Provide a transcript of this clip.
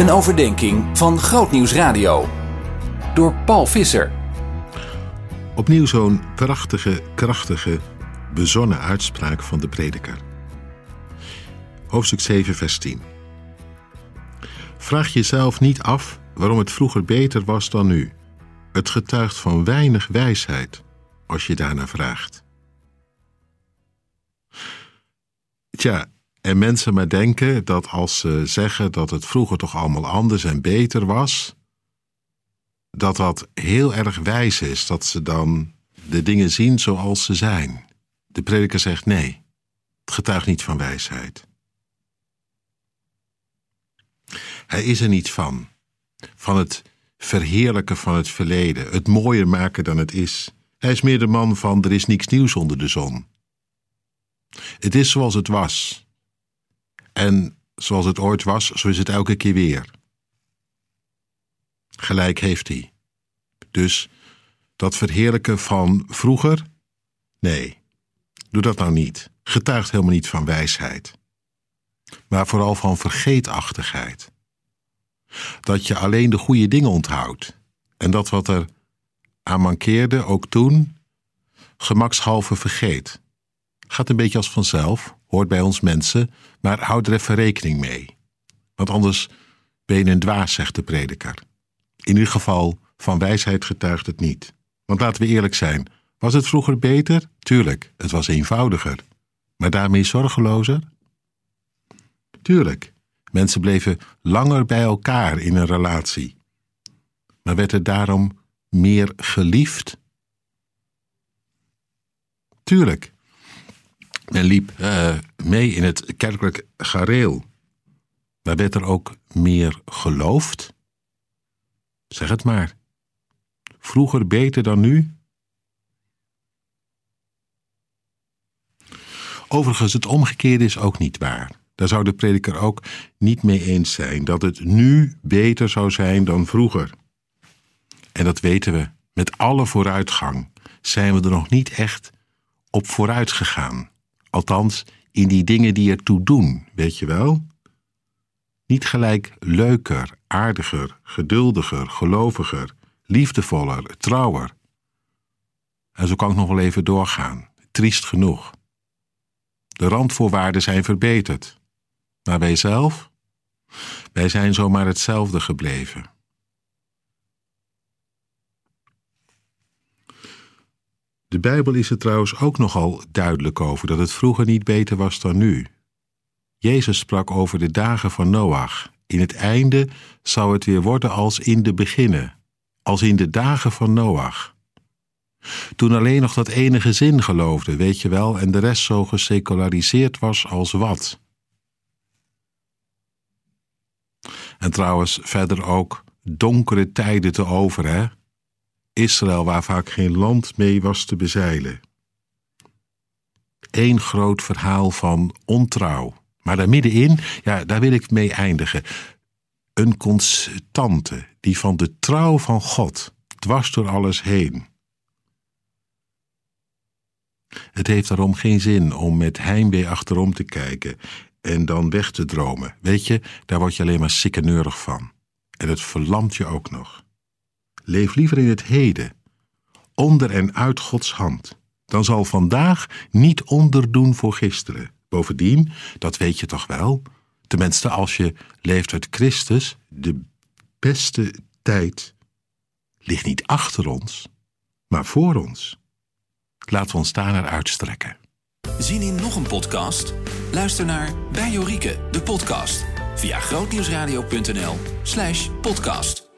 Een overdenking van Grootnieuws Radio. Door Paul Visser. Opnieuw zo'n prachtige, krachtige, bezonnen uitspraak van de prediker. Hoofdstuk 7, vers 10. Vraag jezelf niet af waarom het vroeger beter was dan nu. Het getuigt van weinig wijsheid als je daarnaar vraagt. Tja, en mensen maar denken dat als ze zeggen dat het vroeger toch allemaal anders en beter was, dat dat heel erg wijs is, dat ze dan de dingen zien zoals ze zijn. De prediker zegt nee, het getuigt niet van wijsheid. Hij is er niet van, van het verheerlijken van het verleden, het mooier maken dan het is. Hij is meer de man van er is niets nieuws onder de zon. Het is zoals het was. En zoals het ooit was, zo is het elke keer weer. Gelijk heeft hij. Dus dat verheerlijken van vroeger? Nee, doe dat nou niet. Getuigt helemaal niet van wijsheid. Maar vooral van vergeetachtigheid. Dat je alleen de goede dingen onthoudt. En dat wat er aan mankeerde, ook toen, gemakshalve vergeet. Gaat een beetje als vanzelf, hoort bij ons mensen, maar houd er even rekening mee. Want anders ben je een dwaas, zegt de prediker. In ieder geval, van wijsheid getuigt het niet. Want laten we eerlijk zijn, was het vroeger beter? Tuurlijk, het was eenvoudiger. Maar daarmee zorgelozer? Tuurlijk, mensen bleven langer bij elkaar in een relatie. Maar werd het daarom meer geliefd? Tuurlijk, men liep uh, mee in het kerkelijk gareel. Maar werd er ook meer geloofd? Zeg het maar. Vroeger beter dan nu? Overigens, het omgekeerde is ook niet waar. Daar zou de prediker ook niet mee eens zijn dat het nu beter zou zijn dan vroeger. En dat weten we. Met alle vooruitgang zijn we er nog niet echt op vooruit gegaan. Althans, in die dingen die ertoe doen, weet je wel? Niet gelijk leuker, aardiger, geduldiger, geloviger, liefdevoller, trouwer. En zo kan ik nog wel even doorgaan. Triest genoeg. De randvoorwaarden zijn verbeterd. Maar wij zelf? Wij zijn zomaar hetzelfde gebleven. De Bijbel is er trouwens ook nogal duidelijk over dat het vroeger niet beter was dan nu. Jezus sprak over de dagen van Noach. In het einde zou het weer worden als in de beginnen, als in de dagen van Noach. Toen alleen nog dat ene gezin geloofde, weet je wel, en de rest zo geseculariseerd was als wat. En trouwens, verder ook donkere tijden te over, hè? Israël waar vaak geen land mee was te bezeilen. Eén groot verhaal van ontrouw. Maar daar middenin, ja, daar wil ik mee eindigen. Een constante die van de trouw van God dwars door alles heen. Het heeft daarom geen zin om met heimwee achterom te kijken en dan weg te dromen. Weet je, daar word je alleen maar sikkeneurig van. En het verlamt je ook nog. Leef liever in het heden, onder en uit Gods hand. Dan zal vandaag niet onderdoen voor gisteren. Bovendien, dat weet je toch wel, tenminste als je leeft uit Christus, de beste tijd ligt niet achter ons, maar voor ons. Laten we ons daar naar uitstrekken. Zien in nog een podcast? Luister naar Bij Jorike, de podcast, via grootnieuwsradio.nl slash podcast.